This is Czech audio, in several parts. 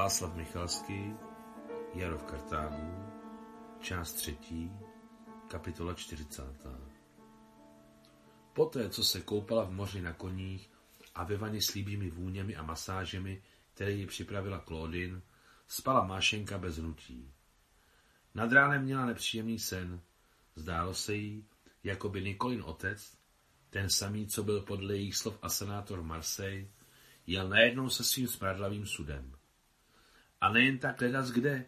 Václav Michalský, Jaro v Kartágu, část třetí, kapitola 40. Poté, co se koupala v moři na koních a ve vaně s líbými vůněmi a masážemi, které ji připravila Claudine, spala Mášenka bez hnutí. Nad ránem měla nepříjemný sen. Zdálo se jí, jako by Nikolin otec, ten samý, co byl podle jejich slov a senátor Marseille, jel najednou se svým smradlavým sudem. A nejen tak hledat kde,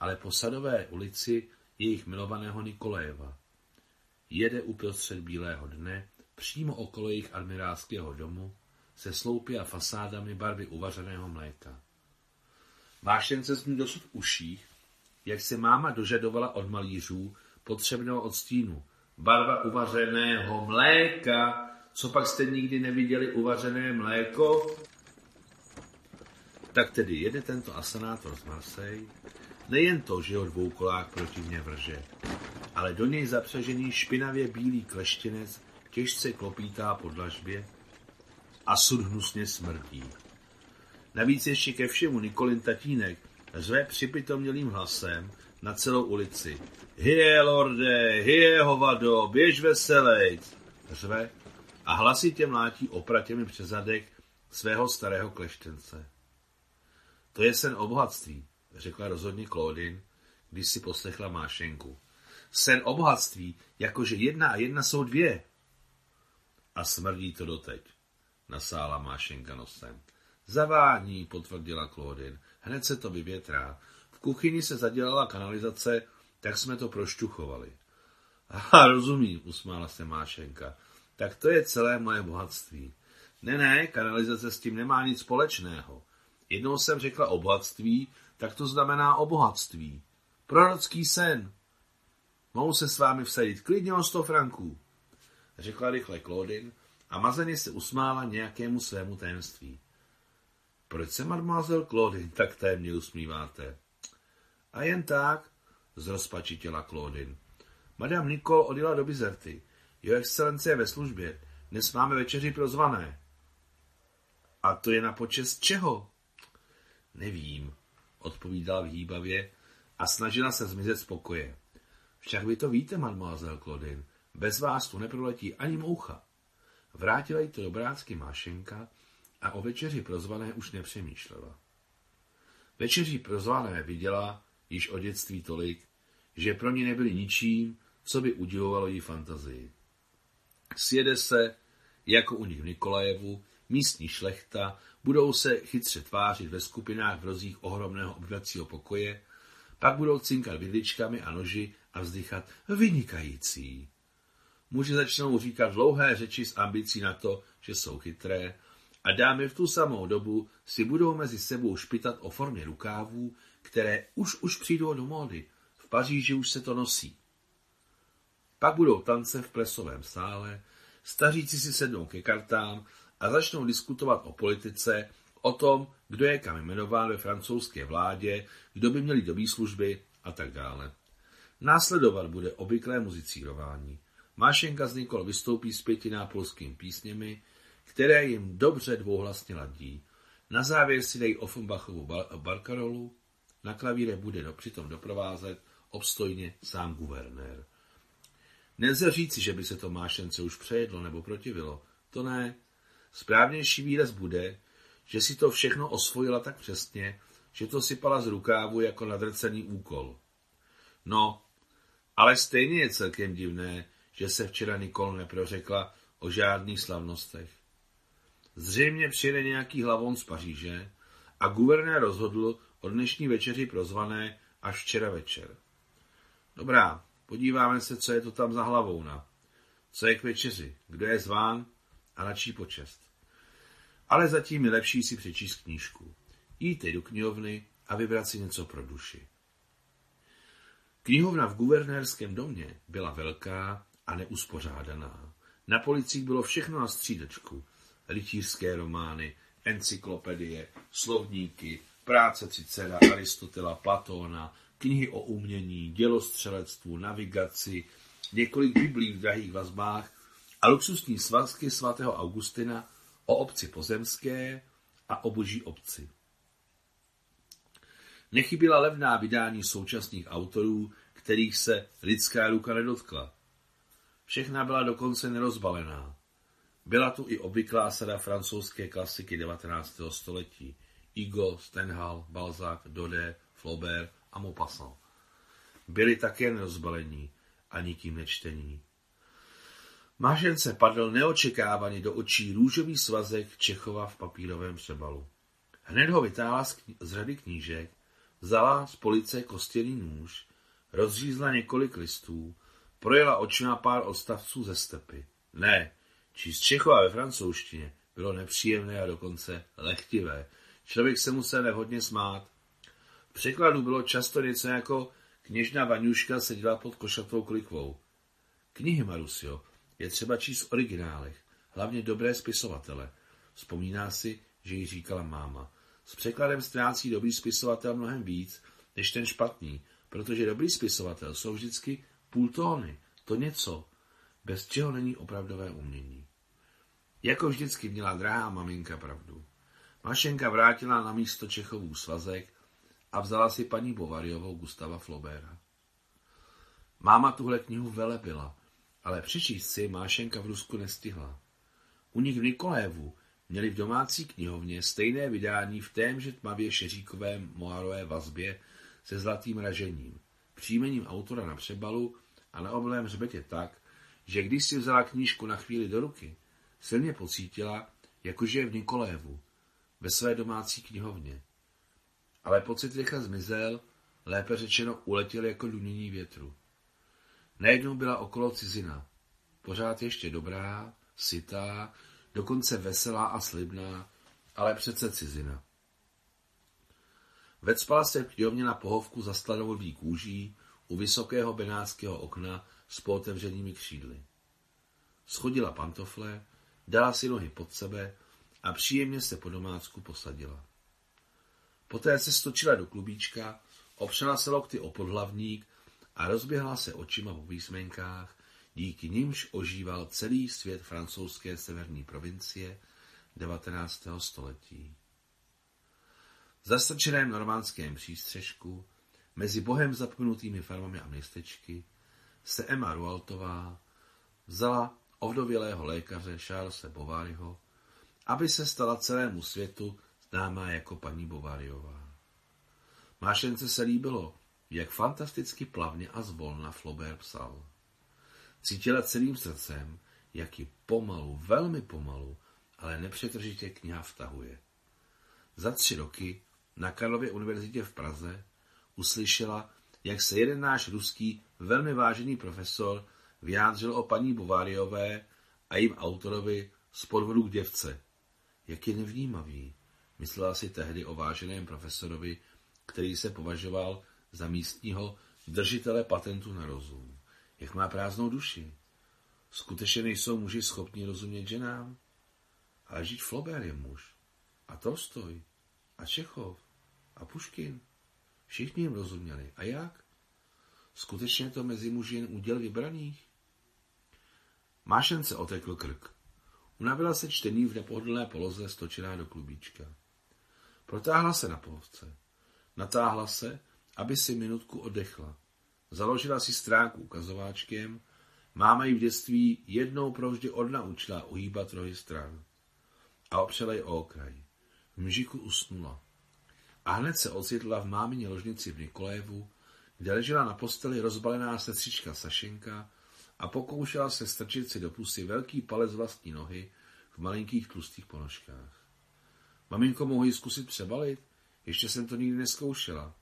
ale po Sadové ulici jejich milovaného Nikolajeva. Jede uprostřed bílého dne, přímo okolo jejich admirálského domu, se sloupy a fasádami barvy uvařeného mléka. Vášence zní dosud v uších, jak se máma dožadovala od malířů potřebného odstínu. Barva uvařeného mléka. Co pak jste nikdy neviděli uvařené mléko? Tak tedy jede tento asanátor z Marseille, nejen to, že ho dvoukolák proti mě vrže, ale do něj zapřežený špinavě bílý kleštěnec těžce klopítá po dlažbě a sud hnusně smrdí. Navíc ještě ke všemu Nikolin tatínek řve připitomělým hlasem na celou ulici. Hie, lorde, hie, hovado, běž veselejc, řve a hlasitě mlátí opratěmi přes zadek svého starého kleštence. To je sen o bohatství, řekla rozhodně Claudine, když si poslechla Mášenku. Sen o bohatství, jakože jedna a jedna jsou dvě. A smrdí to doteď, nasála Mášenka nosem. Zavání, potvrdila Claudine. Hned se to vyvětrá. V kuchyni se zadělala kanalizace, tak jsme to proštuchovali. Aha, rozumím, usmála se Mášenka. Tak to je celé moje bohatství. Ne, ne, kanalizace s tím nemá nic společného. Jednou jsem řekla o bohatství, tak to znamená o bohatství. Prorocký sen. Mohu se s vámi vsadit klidně o sto franků, řekla rychle Claudine a mazeně se usmála nějakému svému tajemství. Proč se, mademoiselle Claudine, tak témně usmíváte? A jen tak, zrozpačitěla Claudine. Madame Nicole odjela do Bizerty. Jo excelence je ve službě. Dnes máme večeři pro zvané. A to je na počest čeho? Nevím, odpovídala vhýbavě a snažila se zmizet z pokoje. Však vy to víte, mademoiselle Claudine. Bez vás tu neproletí ani moucha. Vrátila jí to do brácky Mášenka a o večeři prozvané už nepřemýšlela. Večeři prozvané viděla již o dětství tolik, že pro ně nebyly ničím, co by udivovalo jí fantazii. Sjede se, jako u nich v Nikolajevu, místní šlechta, budou se chytře tvářit ve skupinách v rozích ohromného obyvacího pokoje, pak budou cinkat vidličkami a noži a vzdychat vynikající. Muži začnou říkat dlouhé řeči s ambicí na to, že jsou chytré, a dámy v tu samou dobu si budou mezi sebou špitat o formě rukávů, které už už přijdou do módy. V Paříži už se to nosí. Pak budou tance v plesovém sále, staříci si sednou ke kartám a začnou diskutovat o politice, o tom, kdo je kam jmenován ve francouzské vládě, kdo by měli do výslužby a tak dále. Následovat bude obvyklé muzicírování. Mášenka z Nikol vystoupí s pětinápolskými písněmi, které jim dobře dvouhlasně ladí. Na závěr si dají Offenbachovu barkarolu, na klavíre bude do, přitom doprovázet obstojně sám guvernér. Nelze říci, že by se to Mášence už přejedlo nebo protivilo. To ne. Správnější výraz bude, že si to všechno osvojila tak přesně, že to sypala z rukávu jako nadrcený úkol. No, ale stejně je celkem divné, že se včera Nikol neprořekla o žádných slavnostech. Zřejmě přijede nějaký hlavon z Paříže a guvernér rozhodl o dnešní večeři prozvané až včera večer. Dobrá, podíváme se, co je to tam za hlavouna. Co je k večeři, kdo je zván a na čí počest. Ale zatím je lepší si přečíst knížku. Jít do knihovny a vybrat si něco pro duši. Knihovna v guvernérském domě byla velká a neuspořádaná. Na policích bylo všechno na střídečku – rytířské romány, encyklopedie, slovníky, práce Cicera, Aristotela, Platóna, knihy o umění, dělostřelectvu, navigaci, několik biblí v drahých vazbách a luxusní svazky svatého Augustina o obci pozemské a o boží obci. Nechyběla levná vydání současných autorů, kterých se lidská ruka nedotkla. Všechna byla dokonce nerozbalená. Byla tu i obvyklá sada francouzské klasiky 19. století. Igo, Stenhal, Balzac, Dodé, Flaubert a Maupassant. Byli také nerozbalení a nikým nečtení. Mážence padl neočekávaně do očí růžový svazek Čechova v papírovém přebalu. Hned ho vytáhla z, kni- z řady knížek, vzala z police kostěný nůž, rozřízla několik listů, projela očima pár odstavců ze stepy. Ne, číst Čechova ve francouzštině bylo nepříjemné a dokonce lechtivé. Člověk se musel nevhodně smát. V překladu bylo často něco jako kněžna Vaňuška seděla pod košatou klikvou. Knihy Marusio je třeba číst v originálech, hlavně dobré spisovatele. Vzpomíná si, že jí říkala máma. S překladem ztrácí dobrý spisovatel mnohem víc, než ten špatný, protože dobrý spisovatel jsou vždycky půl tóny, to něco, bez čeho není opravdové umění. Jako vždycky měla drahá maminka pravdu. Mašenka vrátila na místo Čechovů svazek a vzala si paní Bovariovou Gustava Flaubera. Máma tuhle knihu velepila, ale přečíst si Mášenka v Rusku nestihla. U nich v Nikolévu měli v domácí knihovně stejné vydání v témže tmavě šeříkové moarové vazbě se zlatým ražením, příjmením autora na přebalu a na oblém hřbetě tak, že když si vzala knížku na chvíli do ruky, silně pocítila, jakože je v Nikolévu, ve své domácí knihovně. Ale pocit rychle zmizel, lépe řečeno uletěl jako dunění větru. Najednou byla okolo cizina, pořád ještě dobrá, sytá, dokonce veselá a slibná, ale přece cizina. Vecpala se v knihovně na pohovku za slanový kůží u vysokého benátského okna s pootevřenými křídly. Schodila pantofle, dala si nohy pod sebe a příjemně se po domácku posadila. Poté se stočila do klubíčka, opřela se lokty o podhlavník a rozběhla se očima po písmenkách, díky nimž ožíval celý svět francouzské severní provincie 19. století. V zastrčeném normandském přístřežku, mezi bohem zapnutými farmami a městečky, se Emma Rualtová vzala ovdovělého lékaře Charlesa Bovaryho, aby se stala celému světu známá jako paní Bovaryová. Mášence se líbilo, jak fantasticky plavně a zvolna Flaubert psal. Cítila celým srdcem, jak ji pomalu, velmi pomalu, ale nepřetržitě kniha vtahuje. Za tři roky na Karlově univerzitě v Praze uslyšela, jak se jeden náš ruský velmi vážený profesor vyjádřil o paní Bováriové a jim autorovi z podvodu k děvce. Jak je nevnímavý, myslela si tehdy o váženém profesorovi, který se považoval za místního držitele patentu na rozum. Jak má prázdnou duši. Skutečně nejsou muži schopni rozumět ženám? Ale žít Flaubert je muž. A Tolstoj. A Čechov. A Puškin. Všichni jim rozuměli. A jak? Skutečně to mezi muži jen úděl vybraných? Mášence otekl krk. Unavila se čtení v nepohodlné poloze stočená do klubíčka. Protáhla se na pohovce. Natáhla se, aby si minutku oddechla. Založila si stránku ukazováčkem, máma ji v dětství jednou provždy odnaučila uhýbat rohy stran. A opřela ji o okraj. V mžiku usnula. A hned se ocitla v mámině ložnici v Nikolévu, kde ležela na posteli rozbalená sestřička Sašenka a pokoušela se strčit si do pusy velký palec vlastní nohy v malinkých tlustých ponožkách. Maminko, mohu ji zkusit přebalit? Ještě jsem to nikdy neskoušela.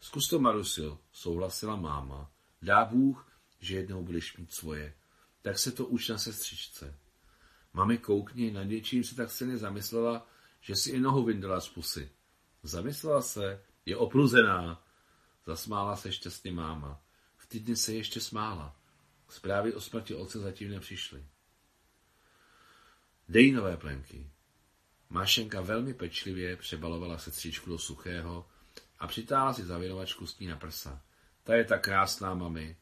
Zkus to, Marusil, souhlasila máma. Dá Bůh, že jednou budeš mít svoje. Tak se to uč na sestřičce. Mami, koukni, nad něčím se tak silně zamyslela, že si i nohu vyndala z pusy. Zamyslela se, je opruzená. Zasmála se šťastně máma. V ty dny se ještě smála. Zprávy o smrti otce zatím nepřišly. Dej nové plenky. Mášenka velmi pečlivě přebalovala sestřičku do suchého a přitáhla si zavěnovačku s ní na prsa. Ta je tak krásná, mami.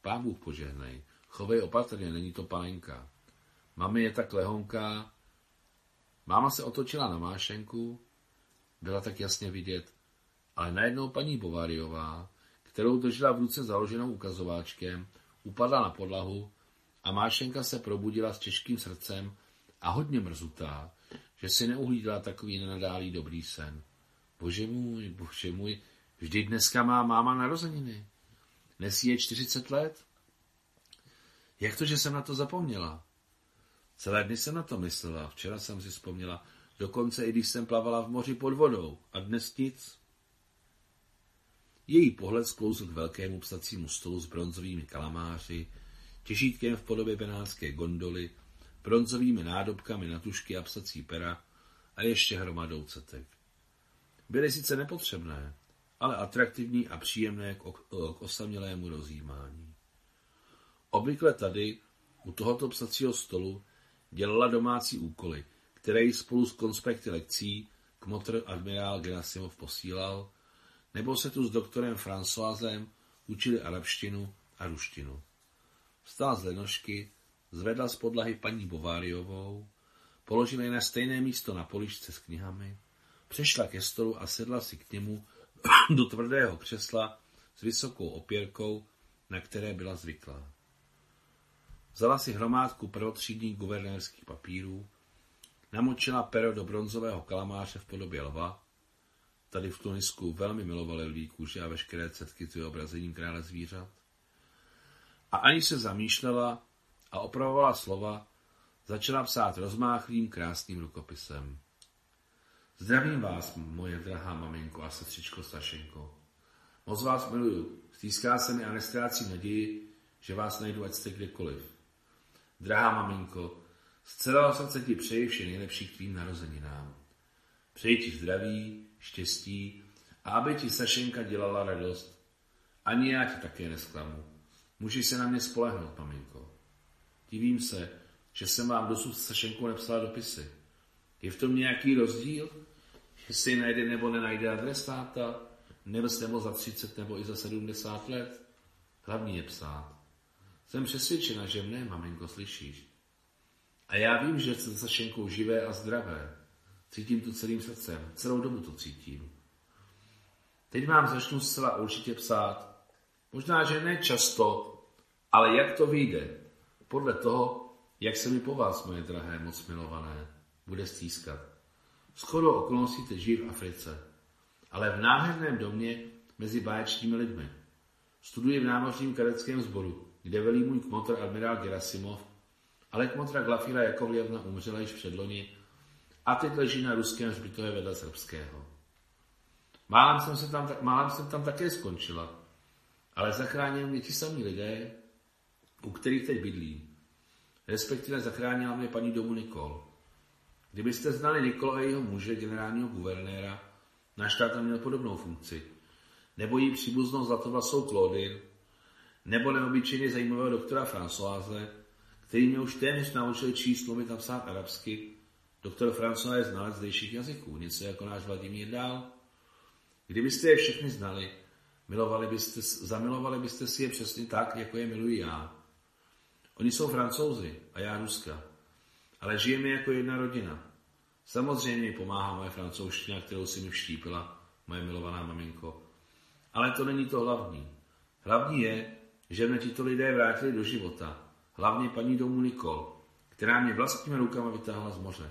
Pán Bůh požehnej. Chovej opatrně, není to panenka. Mami je tak lehonká. Máma se otočila na Mášenku. Byla tak jasně vidět. Ale najednou paní Bováriová, kterou držela v ruce založenou ukazováčkem, upadla na podlahu a Mášenka se probudila s těžkým srdcem a hodně mrzutá, že si neuhlídla takový nenadálý dobrý sen. Bože můj, bože můj, vždy dneska má máma narozeniny. Dnes je 40 let. Jak to, že jsem na to zapomněla? Celé dny jsem na to myslela, včera jsem si vzpomněla, dokonce i když jsem plavala v moři pod vodou, a dnes nic. Její pohled sklouzl k velkému psacímu stolu s bronzovými kalamáři, těžítkem v podobě benátské gondoly, bronzovými nádobkami na tušky a psací pera a ještě hromadou cetek. Byly sice nepotřebné, ale atraktivní a příjemné k, k osamělému rozjímání. Obvykle tady, u tohoto psacího stolu, dělala domácí úkoly, které spolu s konspekty lekcí k motr admirál Gerasimov posílal, nebo se tu s doktorem Françoisem učili arabštinu a ruštinu. Vstala z lenošky, zvedla z podlahy paní Bováriovou, položila je na stejné místo na poličce s knihami, přešla ke stolu a sedla si k němu do tvrdého křesla s vysokou opěrkou, na které byla zvyklá. Vzala si hromádku prvotřídních guvernérských papírů, namočila pero do bronzového kalamáře v podobě lva, tady v Tunisku velmi milovali lví kůže a veškeré cetky s vyobrazením krále zvířat, a ani se zamýšlela a opravovala slova, začala psát rozmáchlým krásným rukopisem. Zdravím vás, moje drahá maminko a sestřičko Stašenko. Moc vás miluju, stýská se mi a nestrácím naději, že vás najdu, ať jste kdekoliv. Drahá maminko, z celého srdce ti přeji vše nejlepší k tvým narozeninám. Přeji ti zdraví, štěstí a aby ti Sašenka dělala radost. Ani já ti také nesklamu. Můžeš se na mě spolehnout, maminko. Divím se, že jsem vám dosud s Sašenkou nepsala dopisy. Je v tom nějaký rozdíl? Jestli najde nebo nenajde adresáta? Nebo za 30 nebo i za 70 let? Hlavní je psát. Jsem přesvědčena, že mne, maminko, slyšíš. A já vím, že se Šenkou živé a zdravé. Cítím to celým srdcem. Celou dobu to cítím. Teď vám začnu zcela určitě psát. Možná, že ne často, ale jak to vyjde? Podle toho, jak se mi po vás, moje drahé, moc milované, bude stýskat. Skoro okolností teď žijí v Africe, ale v nádherném domě mezi báječnými lidmi. Studuji v námořním kadeckém sboru, kde velí můj kmotr admirál Gerasimov, ale kmotra Glafira Jakovlevna umřela již předloni a teď leží na ruském hřbitově vedle srbského. Málem jsem, se tam, málem jsem tam také skončila, ale zachránili mě ti samí lidé, u kterých teď bydlí. Respektive zachránila mě paní domu Nikol. Kdybyste znali Nikola a jeho muže, generálního guvernéra, náš táta měl podobnou funkci. Nebo jí příbuznou zlatovlasou Claudine, nebo neobyčejně zajímavého doktora Françoise, který mě už téměř naučil číst, mluvit a psát arabsky. Doktor François je znalec zdejších jazyků, něco jako náš Vladimír Dál. Kdybyste je všechny znali, milovali byste, zamilovali byste si je přesně tak, jako je miluji já. Oni jsou francouzi a já Ruska, ale žijeme jako jedna rodina. Samozřejmě mi pomáhá moje francouzština, kterou si mi vštípila, moje milovaná maminko. Ale to není to hlavní. Hlavní je, že mě tito lidé vrátili do života. Hlavně paní domu Nikol, která mě vlastními rukama vytáhla z moře.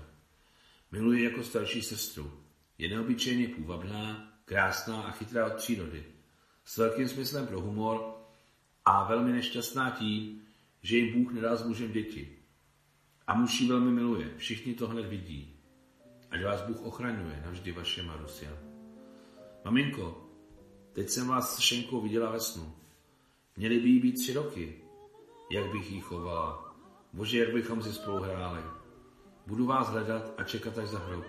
Miluji jako starší sestru. Je neobyčejně půvabná, krásná a chytrá od přírody. S velkým smyslem pro humor a velmi nešťastná tím, že jim Bůh nedá s mužem děti. A muž velmi miluje, všichni to hned vidí. Ať vás Bůh ochraňuje navždy vaše Marusia. Maminko, teď jsem vás s Šenkou viděla ve snu. Měly by jí být tři roky. Jak bych jí chovala? Bože, jak bychom si spolu hráli. Budu vás hledat a čekat až za hrob.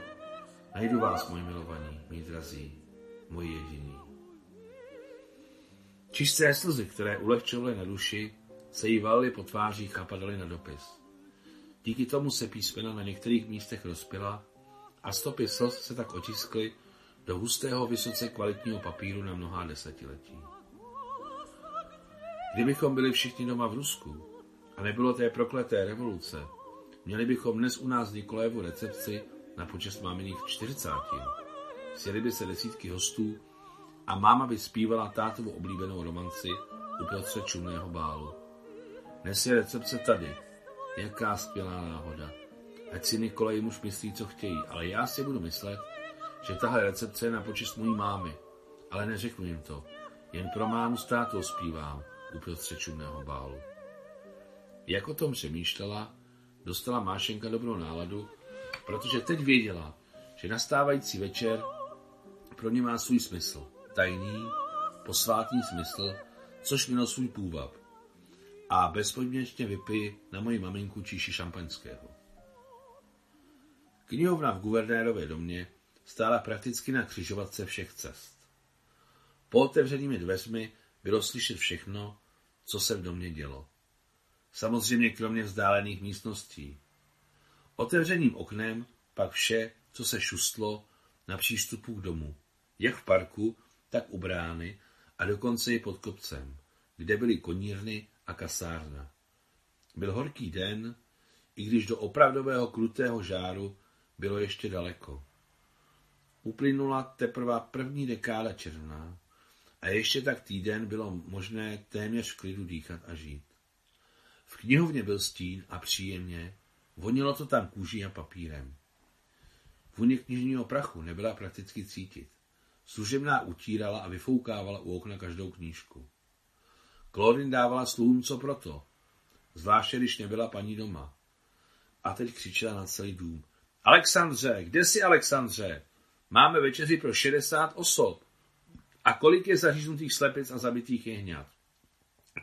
Najdu vás, moji milovaní, mý drazí, moji jediní. Čisté slzy, které ulehčovaly na duši, se jí valily po tvářích a padaly na dopis. Díky tomu se písmena na některých místech rozpila a stopy slz se tak otiskly do hustého, vysoce kvalitního papíru na mnohá desetiletí. Kdybychom byli všichni doma v Rusku a nebylo té prokleté revoluce, měli bychom dnes u nás Nikolévu recepci na počest máminých čtyřicátin. Sjeli by se desítky hostů a máma by zpívala tátovou oblíbenou romanci uprostřed čumného bálu. Dnes je recepce tady. Jaká skvělá náhoda. Ať si Nikolaj muž myslí, co chtějí, ale já si budu myslet, že tahle recepce je na počest mojí mámy. Ale neřeknu jim to. Jen pro mámu s tátou zpívám uprostřed čumného bálu. Jak o tom přemýšlela, dostala Mášenka dobrou náladu, protože teď věděla, že nastávající večer pro ně má svůj smysl. Tajný, posvátný smysl, což mělo svůj půvab. A bezpodmínečně vypij na moji maminku číši šampaňského. Knihovna v guvernérově domě stála prakticky na křižovatce všech cest. Po otevřenými dveřmi bylo slyšet všechno, co se v domě dělo. Samozřejmě kromě vzdálených místností. Otevřeným oknem pak vše, co se šustlo na přístupu k domu, jak v parku, tak u brány a dokonce i pod kopcem, kde byly konírny a kasárna. Byl horký den, i když do opravdového krutého žáru bylo ještě daleko. Uplynula teprve první dekáda června a ještě tak týden bylo možné téměř v klidu dýchat a žít. V knihovně byl stín a příjemně, vonilo to tam kůží a papírem. Vůně knižního prachu nebyla prakticky cítit. Služebná utírala a vyfoukávala u okna každou knížku. Claudine dávala sluhům co proto, zvláště když nebyla paní doma. A teď křičela na celý dům. Alexandře, kde jsi Alexandře? Máme večeři pro 60 osob. A kolik je zaříznutých slepic a zabitých jehňat?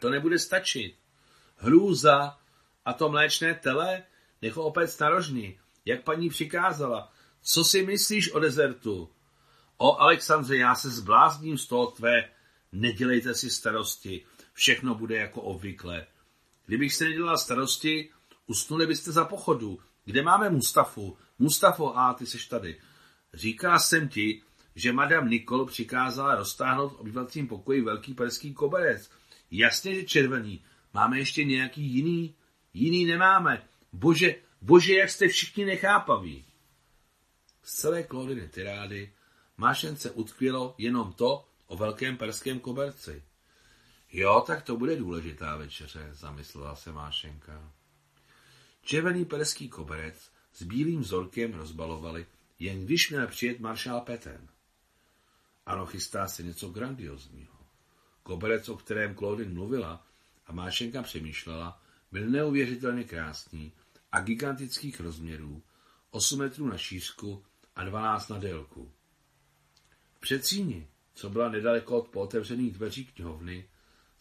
To nebude stačit. Hrůza a to mléčné tele nech opět narožny, jak paní přikázala. Co si myslíš o dezertu? O, Alexandře, já se zblázním z toho tvé. Nedělejte si starosti, všechno bude jako obvykle. Kdybych se nedělala starosti, usnuli byste za pochodu. Kde máme Mustafu? Mustafo, a ty seš tady. Říká jsem ti, že madame Nikol přikázala roztáhnout v obyvacím pokoji velký perský koberec. Jasně, že červený. Máme ještě nějaký jiný? Jiný nemáme. Bože, bože, jak jste všichni nechápaví. Z celé Klodiny tirády Mášence utkvělo jenom to o velkém perském koberci. Jo, tak to bude důležitá večeře, zamyslela se Mášenka. Červený perský koberec s bílým vzorkem rozbalovali, jen když měl přijet maršál Peten. Ano, chystá se něco grandiozního. Koberec, o kterém Claudine mluvila a Mášenka přemýšlela, byl neuvěřitelně krásný a gigantických rozměrů, 8 metrů na šířku a 12 na délku. V předsíni, co byla nedaleko od pootevřených dveří knihovny,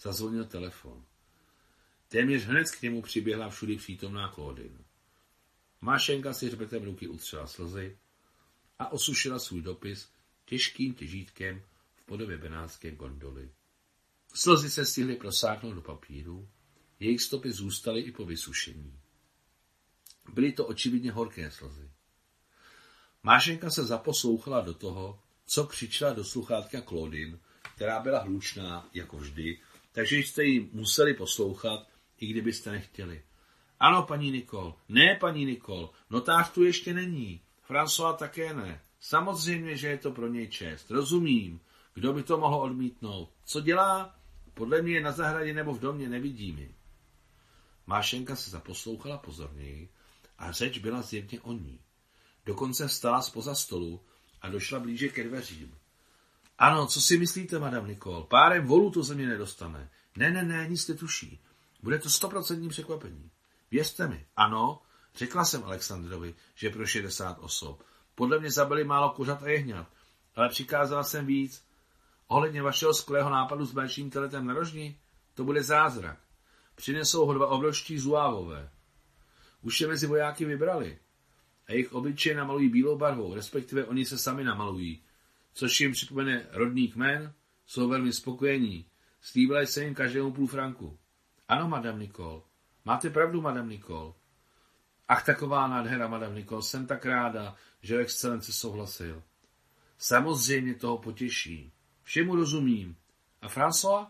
zazvonil telefon. Téměř hned k němu přiběhla všudy přítomná Claudine. Mášenka si hřbetem ruky utřela slzy a osušila svůj dopis těžkým těžítkem v podobě benátské gondoly. Slzy se stihly prosáknout do papíru, jejich stopy zůstaly i po vysušení. Byly to očividně horké slzy. Mášenka se zaposlouchala do toho, co křičela do sluchátka Claudine, která byla hlučná, jako vždy, takže jste ji museli poslouchat, i kdybyste nechtěli. Ano, paní Nikol. Ne, paní Nikol. Notář tu ještě není. François také ne. Samozřejmě, že je to pro něj čest. Rozumím. Kdo by to mohl odmítnout? Co dělá? Podle mě je na zahradě nebo v domě, nevidí mi. Mášenka se zaposlouchala pozorněji a řeč byla zjevně o ní. Dokonce vstala spoza stolu a došla blíže ke dveřím. Ano, co si myslíte, madam Nikol? Párem volů to ze mě nedostane. Ne, ne, ne, nic netuší. Bude to stoprocentní překvapení. Věřte mi, ano, řekla jsem Alexandrovi, že pro 60 osob. Podle mě zabili málo kuřat a jehňat, ale přikázala jsem víc. Ohledně vašeho skvělého nápadu s mléčným teletem na rožni, to bude zázrak. Přinesou ho dva obrovští zuávové. Už je mezi vojáky vybrali. A jejich obličeje namalují bílou barvou, respektive oni se sami namalují. Což jim připomene rodný kmen, jsou velmi spokojení. Slíbila jsem jim každému půl franku. Ano, madam Nicole. Máte pravdu, madam Nicole. Ach, taková nádhera, madam Nicole, jsem tak ráda, že excelence souhlasil. Samozřejmě toho potěší. Všemu rozumím. A François?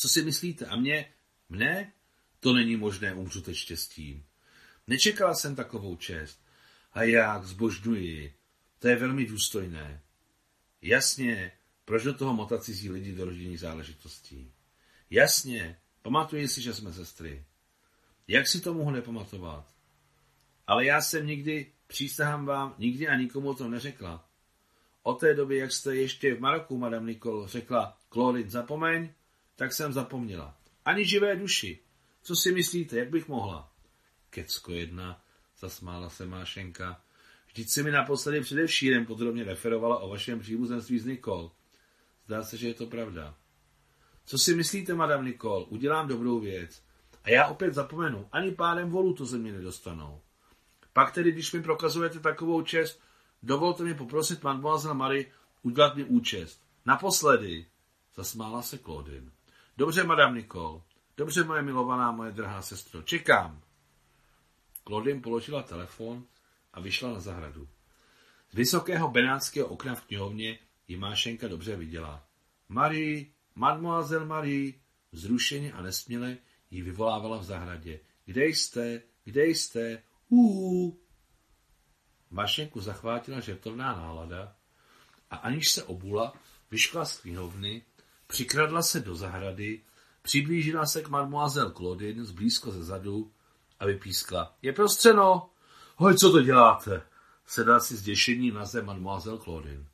Co si myslíte? A mě? Mne? To není možné, umřu teď štěstím. Nečekala jsem takovou čest. A jak zbožňuji. To je velmi důstojné. Jasně, Proč do toho motat cizí lidi do rodinných záležitostí? Jasně, pamatuji si, že jsme sestry. Jak si to mohu nepamatovat? Ale já jsem nikdy, přísahám vám, nikdy a nikomu to neřekla. Od té doby, jak jste ještě v Maroku, madam Nikol, řekla, Claudine, zapomeň, tak jsem zapomněla. Ani živé duši. Co si myslíte, jak bych mohla? Kecko jedna, zasmála se Mášenka. Vždyť si mi naposledy především podrobně referovala o vašem příbuzenství z Nikol. Zdá se, že je to pravda. Co si myslíte, madam Nikol? Udělám dobrou věc. A já opět zapomenu. Ani pádem volů to ze mě nedostanou. Pak tedy, když mi prokazujete takovou čest, dovolte mi poprosit mademoiselle Marie udělat mi účest. Naposledy, zasmála se Claudine. Dobře, madam Nikol. Dobře, moje milovaná, moje drahá sestro. Čekám. Claudine položila telefon a vyšla na zahradu. Z vysokého benátského okna v knihovně ji Mášenka dobře viděla. Marie, mademoiselle Marie, zrušeně a nesměle ji vyvolávala v zahradě. Kde jste? Kde jste? Uhu. Mašenku zachvátila žertovná nálada a aniž se obula, vyšla z knihovny, přikradla se do zahrady, přiblížila se k mademoiselle Claudine zblízko ze zadu a vypískla. Je prostřeno! Hoj, co to děláte? Sedá si zděšení na zem mademoiselle Claudine.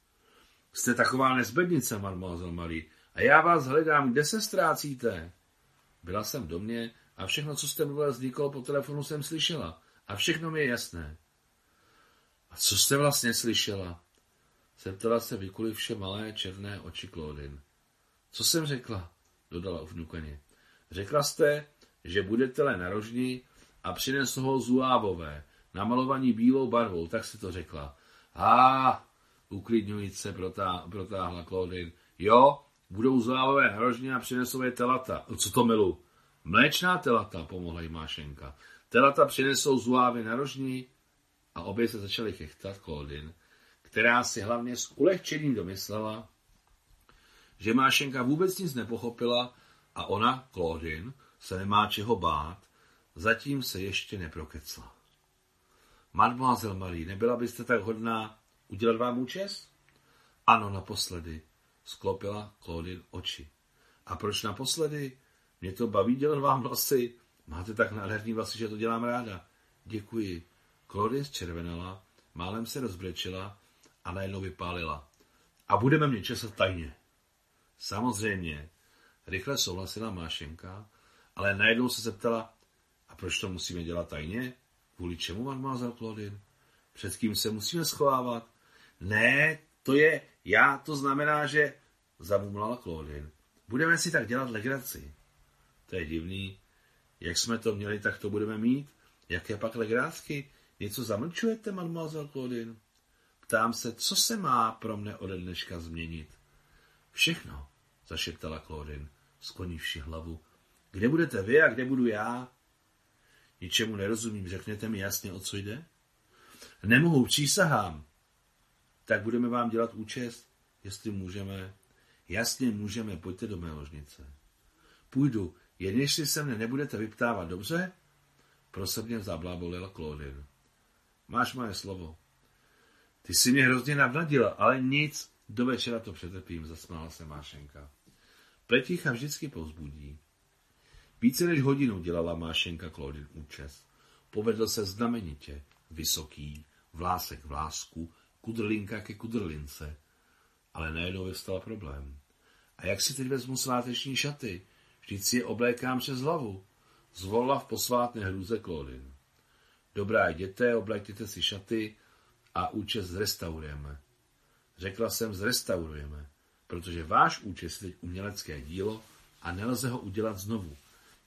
Jste taková nezbednice, mademoiselle Marie, a já vás hledám, kde se ztrácíte? Byla jsem v domě a všechno, co jste mluvil s Nikol po telefonu, jsem slyšela. A všechno mi je jasné. A co jste vlastně slyšela? Zeptala se vykulivše malé černé oči Claudine. Co jsem řekla? Dodala uvnukaně. Řekla jste, že budete narožní a přinesu ho zuávové, namalovaní bílou barvou, tak si to řekla. A uklidňujíc se protá, protáhla Claudine. Jo, budou zuávové narožní a přinesou je telata. Co to milu? Mléčná telata, pomohla jí Mášenka. Telata přinesou zuávy narožní a obě se začaly chechtat Claudine, která si hlavně s ulehčením domyslela, že Mášenka vůbec nic nepochopila a ona, Claudine, se nemá čeho bát, zatím se ještě neprokecla. Mademoiselle Marie, nebyla byste tak hodná udělat vám účest? Ano, naposledy, sklopila Claudine oči. A proč naposledy? Mě to baví dělat vám vlasy. Máte tak nádherný vlasy, že to dělám ráda. Děkuji. Claudine zčervenala, málem se rozbrečela a najednou vypálila. A budeme mě česat tajně. Samozřejmě, rychle souhlasila Mášenka, ale najednou se zeptala, a proč to musíme dělat tajně? Kvůli čemu, mademoiselle Claudine? Před kým se musíme schovávat? Ne, to je, já, to znamená, že, zamumlala Claudine. Budeme si tak dělat legraci. To je divný. Jak jsme to měli, tak to budeme mít. Jaké pak legrátky? Něco zamlčujete, mademoiselle Claudine? Ptám se, co se má pro mne ode dneška změnit? Všechno, zašeptala Claudine, sklonivši hlavu. Kde budete vy a kde budu já? Ničemu nerozumím, řekněte mi jasně, o co jde? Nemohu, přísahám. Tak budeme vám dělat účest, jestli můžeme. Jasně můžeme, pojďte do mé ložnice. Půjdu, jen jestli se mne nebudete vyptávat, dobře? Prosebně zablábolila Claudine. Máš moje slovo. Ty jsi mě hrozně navnadila, ale nic, do večera to přetrpím, zasmála se Mášenka. Pleticha vždycky povzbudí. Více než hodinu dělala Mášenka Claudine účest. Povedl se znamenitě, vysoký, vlásek vlásku, kudrlinka ke kudrlince. Ale najednou vystal problém. A jak si teď vezmu sváteční šaty? Vždyť si je oblékám přes hlavu. Zvolila v posvátné hrůze Claudine. Dobrá, jděte, oblekněte si šaty a účest zrestaurujeme. Řekla jsem zrestaurujeme, protože váš účest je teď umělecké dílo a nelze ho udělat znovu.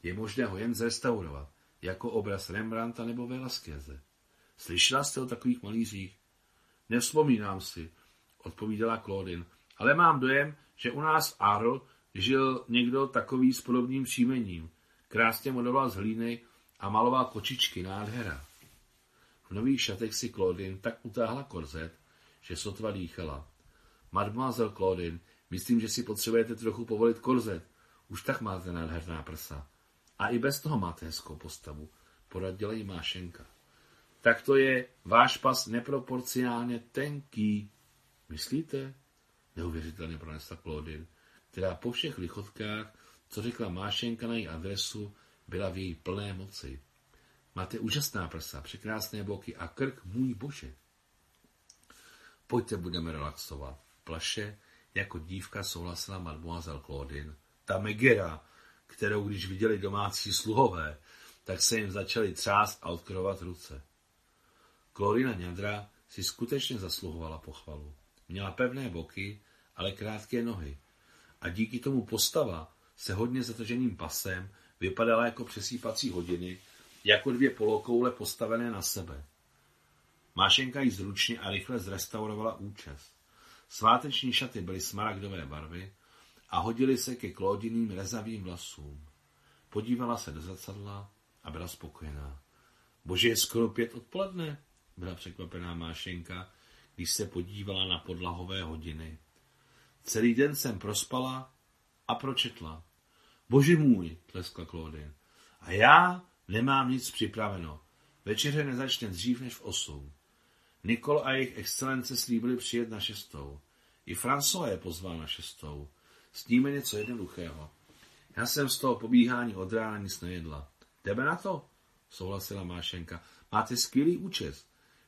Je možné ho jen zrestaurovat, jako obraz Rembrandta nebo Velasqueze. Slyšela jste o takových malířích? Nevzpomínám si, odpovídala Claudine, ale mám dojem, že u nás v Arl žil někdo takový s podobným příjmením. Krásně modoval z hlíny a maloval kočičky, nádhera. V nových šatech si Claudine tak utáhla korzet, že sotva dýchala. Mademoiselle Claudine, myslím, že si potřebujete trochu povolit korzet. Už tak máte nádherná prsa. A i bez toho máte hezkou postavu, poradila jí Mášenka. Tak to je váš pas neproporcionálně tenký. Myslíte? neuvěřitelně pronesla Claudine, která po všech lichotkách, co řekla Mášenka na její adresu, byla v její plné moci. Máte úžasná prsa, překrásné boky a krk, můj bože. Pojďte, budeme relaxovat. Plaše, jako dívka souhlasila mademoiselle Claudine. Ta Megera, kterou když viděli domácí sluhové, tak se jim začali třást a odkrovat ruce. Klorina Ňadra si skutečně zasluhovala pochvalu. Měla pevné boky, ale krátké nohy. A díky tomu postava se hodně zataženým pasem vypadala jako přesýpací hodiny, jako dvě polokoule postavené na sebe. Mášenka jí zručně a rychle zrestaurovala účes. Sváteční šaty byly smaragdové barvy a hodily se ke klódiným rezavým vlasům. Podívala se do zrcadla a byla spokojená. Bože, je skoro pět odpoledne, byla překvapená Mášenka, když se podívala na podlahové hodiny. Celý den jsem prospala a pročetla. Bože můj, tleskla Claudine. A já nemám nic připraveno. Večeře nezačne dřív než v osm. Nikol a jejich excelence slíbili přijet na šestou. I François je pozval na šestou. Sníme něco jednoduchého. Já jsem z toho pobíhání od rána nic nejedla. Jdeme na to? Souhlasila Mášenka. Máte skvělý účes.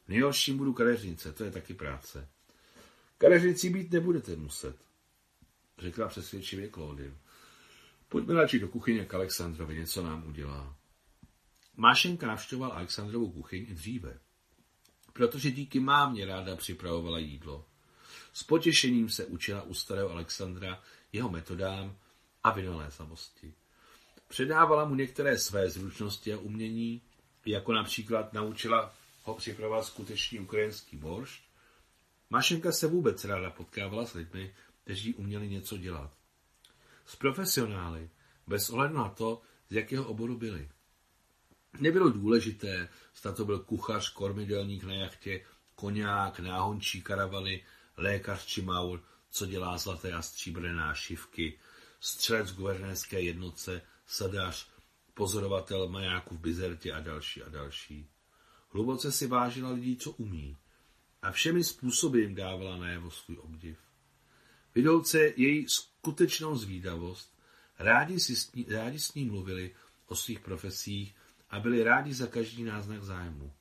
Nejhorším budu kadeřnice, to je taky práce. Kadeřnicí být nebudete muset, řekla přesvědčivě Claudine. Pojďme radši do kuchyně k Alexandrovi, něco nám udělá. Mášenka navštěvoval Alexandrovu kuchyň i dříve, protože díky mámě ráda připravovala jídlo. S potěšením se učila u starého Alexandra jeho metodám a vynalézavosti. Předávala mu některé své zručnosti a umění, jako například naučila ho připravovat skutečný ukrajinský boršt. Mašenka se vůbec ráda potkávala s lidmi, kteří uměli něco dělat. S profesionály, bez ohledu na to, z jakého oboru byli. Nebylo důležité, zda to byl kuchař, kormidelník na jachtě, koňák, náhončí karavany, lékař či maul, co dělá zlaté a stříbrné nášivky, střelec guvernérské jednotce, sadař, pozorovatel majáku v Bizertě a další a další. Hluboce si vážila lidí, co umí, a všemi způsoby jim dávala najevo svůj obdiv. Vidouce její skutečnou zvídavost, rádi, si s ní, rádi s ní mluvili o svých profesích a byli rádi za každý náznak zájmu.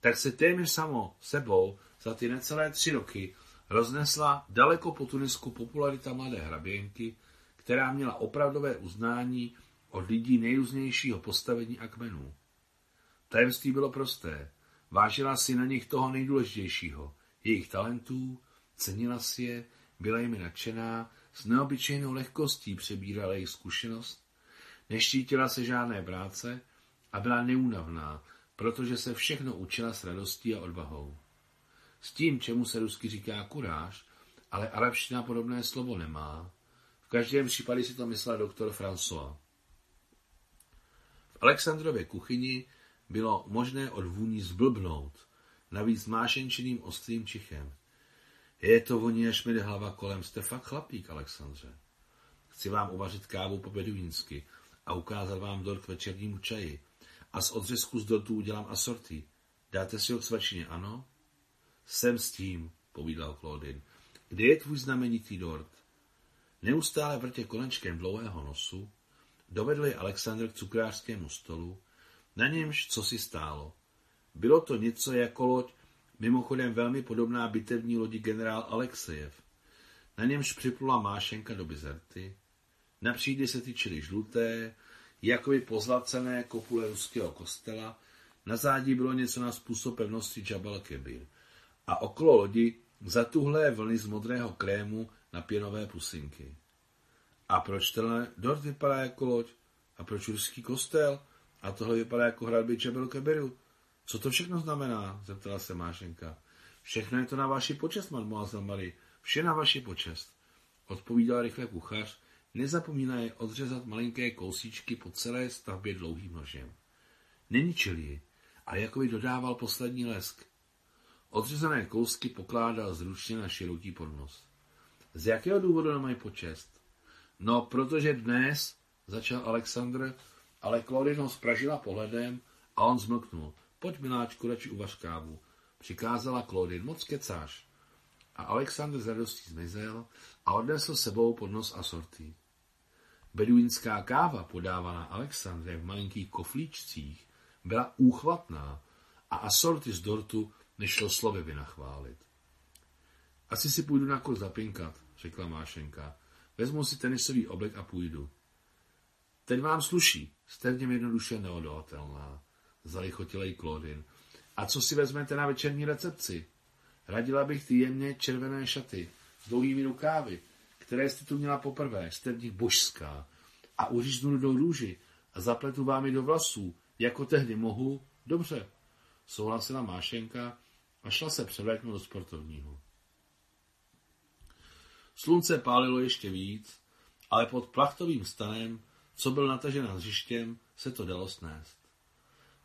Tak se téměř samo sebou za ty necelé tři roky roznesla daleko po Tunisku popularita mladé hraběnky, která měla opravdové uznání od lidí nejrůznějšího postavení a kmenů. Tajemství bylo prosté. Vážila si na nich toho nejdůležitějšího, jejich talentů, cenila si je, byla jimi nadšená, s neobyčejnou lehkostí přebírala jejich zkušenost, neštítila se žádné práce a byla neúnavná, protože se všechno učila s radostí a odvahou. S tím, čemu se rusky říká kuráž, ale arabština podobné slovo nemá. V každém případě si to myslel doktor François. V Alexandrově kuchyni bylo možné od vůní zblbnout, navíc mášenčiným ostrým čichem. Je to voní, až mi jde hlava kolem. Jste fakt chlapík, Alexandře. Chci vám uvařit kávu po beduínsky a ukázat vám dort k večernímu čaji. A z odřezku z dortu udělám asorty. Dáte si ho k svačině, ano? Jsem s tím, povídal Claudine. Kde je tvůj znamenitý dort? Neustále vrtě konečkem dlouhého nosu, dovedl je Alexandr k cukrářskému stolu, na němž co si stálo. Bylo to něco jako loď, mimochodem velmi podobná bitevní lodi generál Alexejev. Na němž připlula Mášenka do Bizerty. Na přídy se tyčily žluté, jakoby pozlacené kopule ruského kostela, na zádí bylo něco na způsob pevnosti Jabal Kebir a okolo lodi zatuhlé vlny z modrého krému na pěnové pusinky. A proč tenhle dort vypadá jako loď? A proč ruský kostel? A tohle vypadá jako hradby Jabal Kebiru. Co to všechno znamená? zeptala se Mášenka. Všechno je to na vaši počest, mademoiselle Marie. Vše na vaši počest. Odpovídal rychle kuchař, nezapomínaje odřezat malinké kousíčky po celé stavbě dlouhým nožem. Neničil ji, ale jako by dodával poslední lesk. Odřezané kousky pokládal zručně na široký podnos. Z jakého důvodu na mají počest? No, protože dnes, začal Alexandr, ale Claudine ho spražila pohledem a on zmlknul. Pojď, miláčku, radši uvař kávu. Přikázala Claudine, moc kecáš. a Alexander z radostí zmizel a odnesl sebou pod nos asorty. Beduínská káva podávaná Alexandrem v malinkých koflíčcích byla úchvatná a asorty z dortu nešlo slovy vynachválit. Asi si půjdu na kol zapinkat, řekla Mášenka. Vezmu si tenisový oblek a půjdu. Ten vám sluší, jste v něm jednoduše neodolatelná, zalichotilej Klodin. A co si vezmete na večerní recepci? Radila bych ty jemně červené šaty s dlouhými rukávy, které jste tu měla poprvé, jste v nich božská. A uříznu rudou růži a zapletu vám ji do vlasů, jako tehdy mohu, dobře. Souhlasila Mášenka a šla se převléknout do sportovního. Slunce pálilo ještě víc, ale pod plachtovým stanem, co byl natažen hřištěm, se to dalo snést.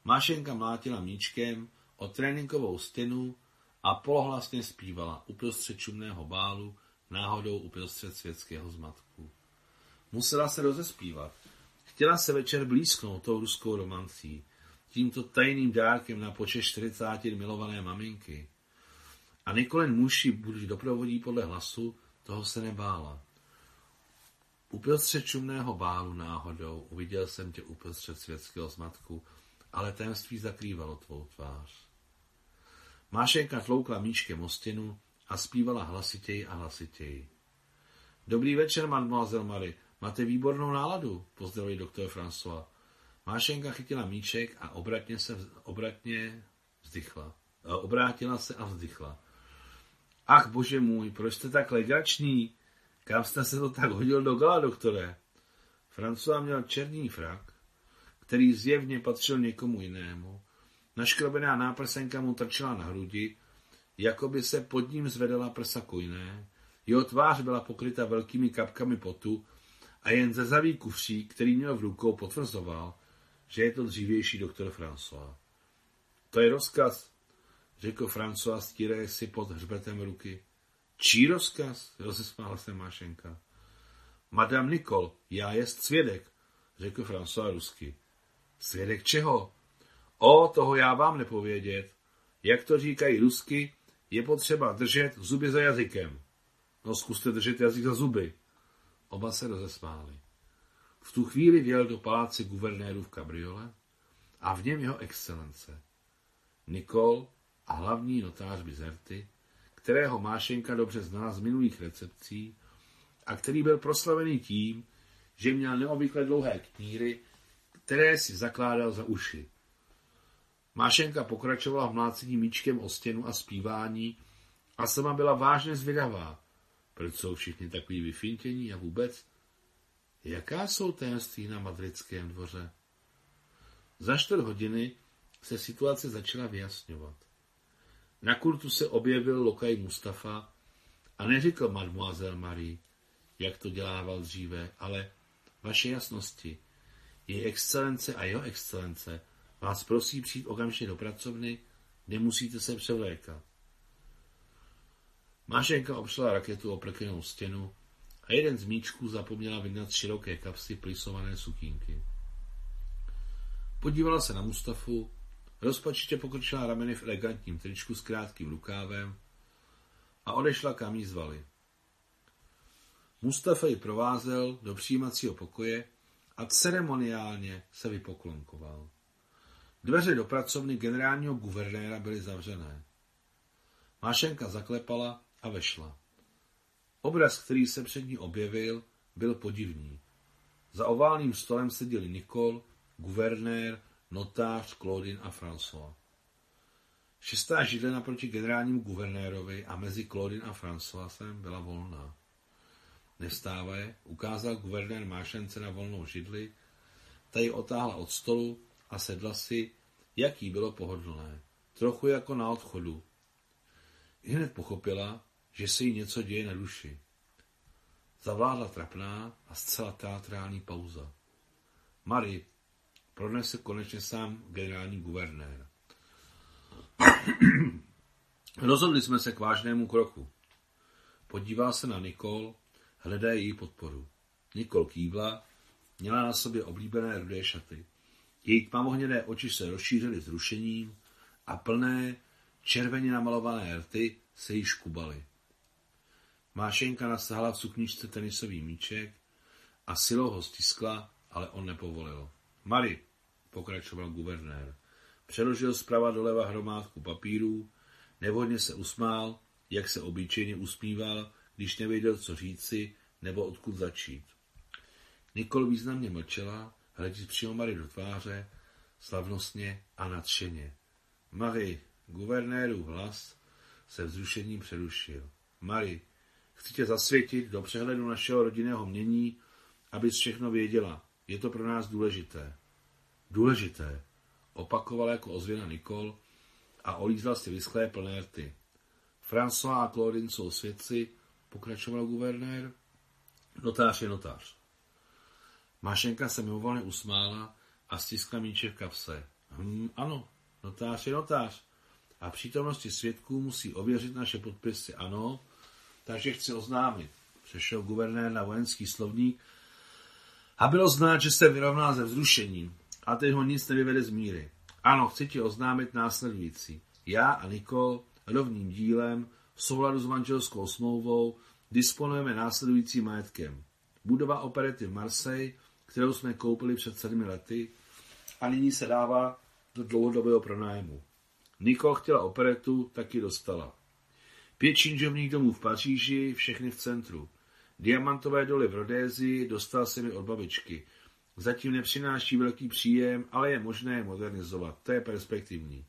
Mášenka mlátila míčkem o tréninkovou stěnu a polohlasně zpívala uprostřed čumného bálu, náhodou uprostřed světského zmatku. Musela se rozespívat. Chtěla se večer blízknout tou ruskou romancí, tímto tajným dárkem na počet 40 milované maminky. A Nikolin muži buď doprovodí podle hlasu, toho se nebála. Uprostřed čumného bálu náhodou uviděl jsem tě uprostřed světského zmatku, ale tajemství zakrývalo tvou tvář. Mášenka tloukla míčkem o stěnu a zpívala hlasitěji a hlasitěji. Dobrý večer, mademoiselle Marie. Máte výbornou náladu, pozdravil doktor François. Mášenka chytila míček a obratně se obratně vzdychla. Eh, obrátila se a vzdychla. Ach, bože můj, proč jste tak legrační? Kam jste se to tak hodil do gala, doktore? François měl černý frak, který zjevně patřil někomu jinému. Naškrobená náprsenka mu trčela na hrudi, jako by se pod ním zvedala prsa kojné. Jeho tvář byla pokryta velkými kapkami potu a jen ze zavý kufří, který měl v rukou, potvrzoval, že je to dřívější doktor François. To je rozkaz, řekl François, stíraje si pod hřbetem ruky. Čí rozkaz? rozesmála se Mášenka. Madame Nikol, já jest svědek, řekl François rusky. Svědek čeho? O, toho já vám nepovědět. Jak to říkají rusky, je potřeba držet zuby za jazykem. No zkuste držet jazyk za zuby. Oba se rozesmáli. V tu chvíli vjel do paláce guvernéru v kabriole a v něm jeho excelence. Nikol a hlavní notář Bizerty, kterého Mášenka dobře zná z minulých recepcí a který byl proslavený tím, že měl neobvykle dlouhé kníry, které si zakládal za uši. Mášenka pokračovala v mlácení míčkem o stěnu a zpívání a sama byla vážně zvědavá. Proč jsou všichni takový vyfintění a vůbec? Jaká jsou tajemství na madridském dvoře? Za čtvrt hodiny se situace začala vyjasňovat. Na kurtu se objevil lokaj Mustafa a neřekl mademoiselle Marie, jak to dělával dříve, ale vaše jasnosti, její excelence a jeho excelence vás prosí přijít okamžitě do pracovny, nemusíte se převlékat. Mášenka opřela raketu o stěnu a jeden z míčků zapomněla vynat široké kapsy plisované sukínky. Podívala se na Mustafu, rozpačitě pokročila rameny v elegantním tričku s krátkým rukávem a odešla kam jí zvali. Mustafa ji provázel do přijímacího pokoje a ceremoniálně se vypoklonkoval. Dveře do pracovny generálního guvernéra byly zavřené. Mášenka zaklepala a vešla. Obraz, který se před ní objevil, byl podivný. Za oválným stolem seděli Nikol, guvernér, notář, Claudine a François. Šestá židle naproti generálnímu guvernérovi a mezi Claudine a Françoisem byla volná. Nevstávaje, ukázal guvernér Mášence na volnou židli, ta ji otáhla od stolu a sedla si, jak jí bylo pohodlné, trochu jako na odchodu. Hned pochopila, že se jí něco děje na duši. Zavládla trapná a zcela teatrální pauza. Mary, pronese konečně sám generální guvernér. Rozhodli jsme se k vážnému kroku. Podíval se na Nikol, hledá její podporu. Nikol kývla, měla na sobě oblíbené rudé šaty. Její tmavohnědé oči se rozšířily zrušením a plné, červeně namalované rty se jí škubaly. Mášenka nasáhla v sukničce tenisový míček a silou ho stiskla, ale on nepovolil. Mary, pokračoval guvernér, přeložil zprava doleva hromádku papírů, nevhodně se usmál, jak se obyčejně usmíval, když nevěděl, co říci nebo odkud začít. Nikol významně mlčela, hledí přímo Mary do tváře, slavnostně a nadšeně. Mary, guvernéru hlas, se vzrušením přerušil. Mary, chci tě zasvětit do přehledu našeho rodinného mění, abys všechno věděla. Je to pro nás důležité. Důležité, opakoval jako ozvěna Nikol a olízla si vyschlé plné rty. François a Claudine jsou svědci, pokračoval guvernér. Notář je notář. Mašenka se mimovolně usmála a stiskla míče v kapse. Hm, ano, notář je notář. A přítomnosti svědků musí ověřit naše podpisy ano, takže chci oznámit. Přešel guvernér na vojenský slovník a bylo znát, že se vyrovná se vzrušením. A teď ho nic nevyvede z míry. Ano, chci ti oznámit následující. Já a Nikol rovným dílem v souladu s manželskou smlouvou disponujeme následujícím majetkem. Budova operety v Marseille, kterou jsme koupili před sedmi lety a nyní se dává do dlouhodobého pronájmu. Nikol chtěla operetu, taky dostala. Pět činžovních domů v Paříži, všechny v centru. Diamantové doly v Rodézi dostal se mi od babičky. Zatím nepřináší velký příjem, ale je možné je modernizovat. To je perspektivní.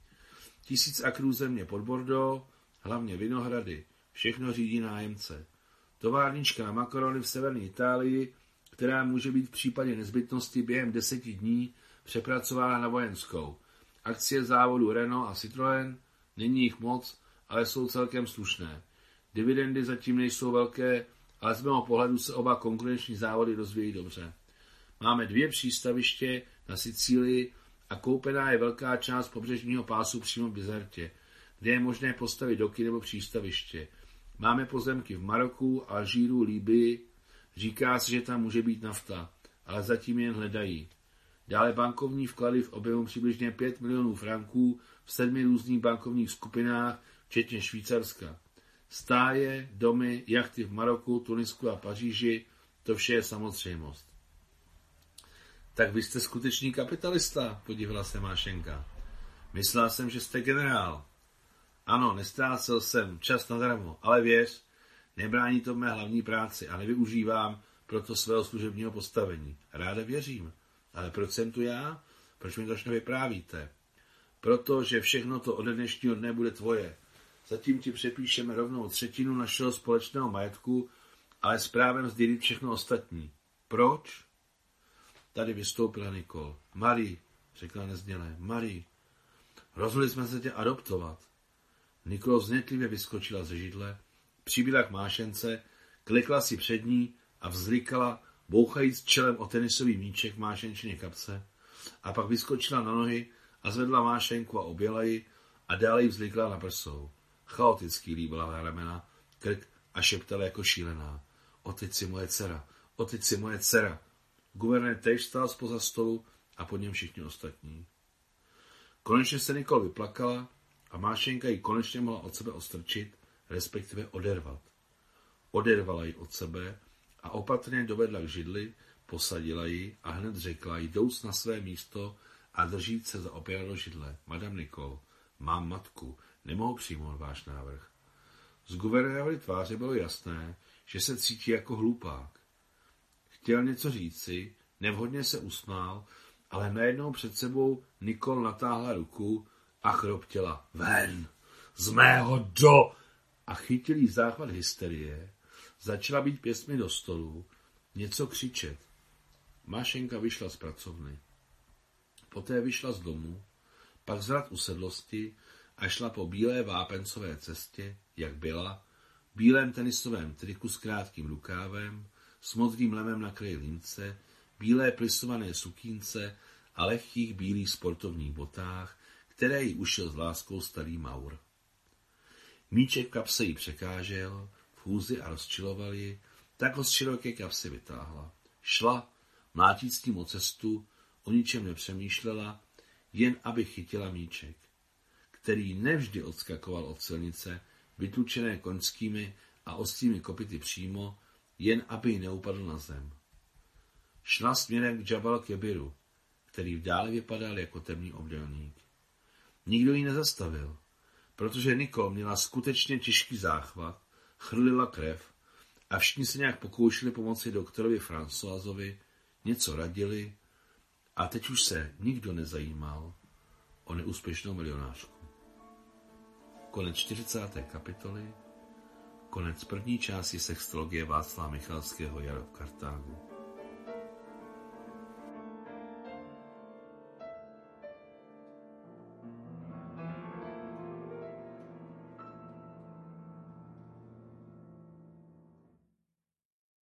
Tisíc akrů země pod Bordeaux, hlavně vinohrady. Všechno řídí nájemce. Továrnička na makarony v severní Itálii, která může být v případě nezbytnosti během deseti dní přepracována na vojenskou. Akcie závodu Renault a Citroën, není jich moc, ale jsou celkem slušné. Dividendy zatím nejsou velké, ale z mého pohledu se oba konkurenční závody rozvíjí dobře. Máme dvě přístaviště na Sicílii a koupená je velká část pobřežního pásu přímo v Bizertě, kde je možné postavit doky nebo přístaviště. Máme pozemky v Maroku, Alžíru, Líbii. Říká se, že tam může být nafta, ale zatím jen hledají. Dále bankovní vklady v objemu přibližně 5 milionů franků v sedmi různých bankovních skupinách, včetně Švýcarska. Stáje, domy, jachty v Maroku, Tunisku a Paříži, to vše je samozřejmost. Tak vy jste skutečný kapitalista, podívala se Mášenka. Myslela jsem, že jste generál. Ano, nestrácel jsem čas nadarmo, ale věř, nebrání to mé hlavní práci a nevyužívám proto svého služebního postavení. Ráda věřím. Ale proč jsem tu já? Proč mi to nevyprávíte? Protože všechno to ode dnešního dne bude tvoje. Zatím ti přepíšeme rovnou třetinu našeho společného majetku, ale s právem sdělit všechno ostatní. Proč? Tady vystoupila Nikol. Marie, řekla nezněle, Marie, rozhodli jsme se tě adoptovat. Nikol znětlivě vyskočila ze židle, přibila k mášence, klikla si před ní a vzlikala, bouchajíc čelem o tenisový míček v mášenčině a pak vyskočila na nohy a zvedla mášenku a objela ji a dále ji vzlikla na prsou. Chaoticky líbila na ramena, krk a šeptala jako šílená. O teď si moje dcera, o teď si moje dcera. Guvernér též stál spoza stolu a pod něm všichni ostatní. Konečně se Nikol vyplakala a Mášenka ji konečně mohla od sebe ostrčit, respektive odervat. Odervala ji od sebe a opatrně dovedla k židli, posadila ji a hned řekla, jdouc na své místo a držít se za opěradlo židle. Madame Nikol, mám matku, nemohu přijmout váš návrh. Z guvernérovy tváře bylo jasné, že se cítí jako hlupák. Chtěl něco říci, nevhodně se usmál, ale najednou před sebou Nikol natáhla ruku a chroptěla. Ven! Z mého do! A chytil jí záchvat hysterie. Začala být pěstmi do stolu, něco křičet. Mášenka vyšla z pracovny. Poté vyšla z domu, pak z usedlosti a šla po bílé vápencové cestě, jak byla, bílém tenisovém triku s krátkým rukávem, s modrým lemem na kraji lince, bílé plisované sukínce a lehkých bílých sportovních botách, které jí ušel s láskou starý Maur. Míček kapse jí překážel, v hůzi a rozčiloval ji, tak ho z široké kapsy vytáhla. Šla, mlátíc tím o cestu, o ničem nepřemýšlela, jen aby chytila míček, který nevždy odskakoval od silnice, vytlučené koňskými a ostými kopity přímo, jen aby neupadl na zem. Šla směrem k Jabal Kebiru, který v dále vypadal jako temný obdelník. Nikdo ji nezastavil, protože Nikol měla skutečně těžký záchvat, chrlila krev a všichni se nějak pokoušeli pomoci doktorovi Françoisovi, něco radili a teď už se nikdo nezajímal o neúspěšnou milionářku. Konec 40. kapitoly, konec první části sextologie Václava Michalského Jaro v Kartágu.